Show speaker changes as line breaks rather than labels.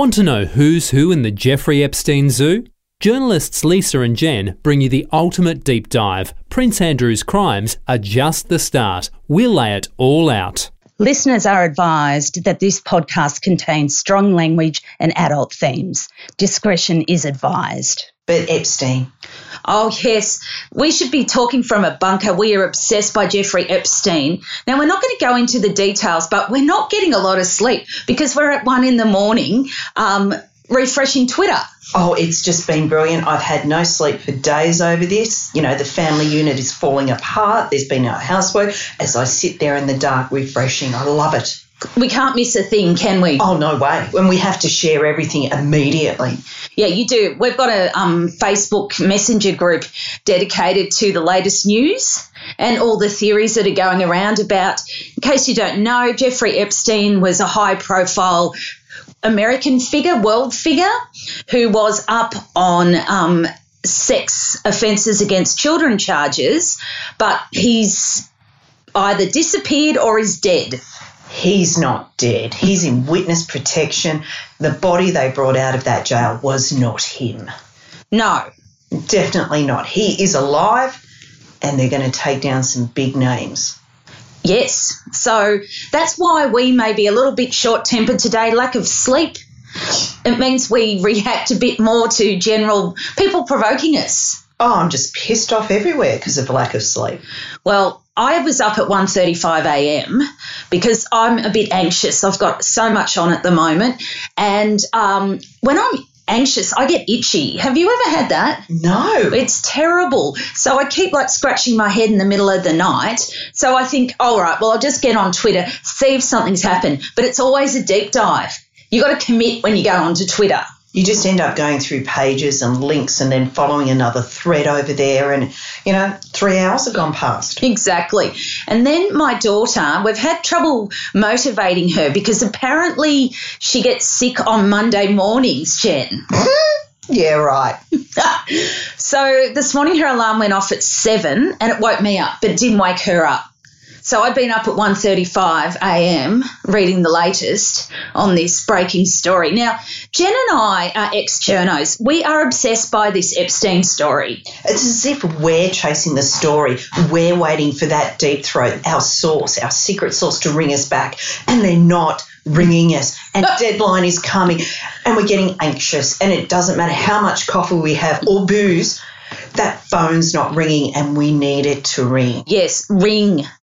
Want to know who's who in the Jeffrey Epstein Zoo? Journalists Lisa and Jen bring you the ultimate deep dive. Prince Andrew's crimes are just the start. We'll lay it all out.
Listeners are advised that this podcast contains strong language and adult themes. Discretion is advised.
But Epstein.
Oh, yes. We should be talking from a bunker. We are obsessed by Jeffrey Epstein. Now, we're not going to go into the details, but we're not getting a lot of sleep because we're at one in the morning um, refreshing Twitter.
Oh, it's just been brilliant. I've had no sleep for days over this. You know, the family unit is falling apart. There's been no housework. As I sit there in the dark refreshing, I love it.
We can't miss a thing, can we?
Oh, no way. When we have to share everything immediately.
Yeah, you do. We've got a um, Facebook Messenger group dedicated to the latest news and all the theories that are going around about. In case you don't know, Jeffrey Epstein was a high profile American figure, world figure, who was up on um, sex offences against children charges, but he's either disappeared or is dead.
He's not dead. He's in witness protection. The body they brought out of that jail was not him.
No.
Definitely not. He is alive, and they're going to take down some big names.
Yes. So that's why we may be a little bit short tempered today, lack of sleep. It means we react a bit more to general people provoking us.
Oh, I'm just pissed off everywhere because of lack of sleep.
Well, I was up at 1:35 a.m. because I'm a bit anxious. I've got so much on at the moment, and um, when I'm anxious, I get itchy. Have you ever had that?
No.
It's terrible. So I keep like scratching my head in the middle of the night. So I think, all right, well, I'll just get on Twitter, see if something's happened. But it's always a deep dive. You got to commit when you go onto Twitter
you just end up going through pages and links and then following another thread over there and you know three hours have gone past.
Exactly. And then my daughter we've had trouble motivating her because apparently she gets sick on monday mornings jen.
Yeah right.
So this morning her alarm went off at seven and it woke me up but didn't wake her up so I'd been up at 1:35 a.m. reading the latest on this breaking story. Now, Jen and I are ex-journos. We are obsessed by this Epstein story.
It's as if we're chasing the story. We're waiting for that deep throat, our source, our secret source to ring us back, and they're not ringing us. And deadline is coming, and we're getting anxious. And it doesn't matter how much coffee we have or booze that phone's not ringing and we need it to ring.
Yes, ring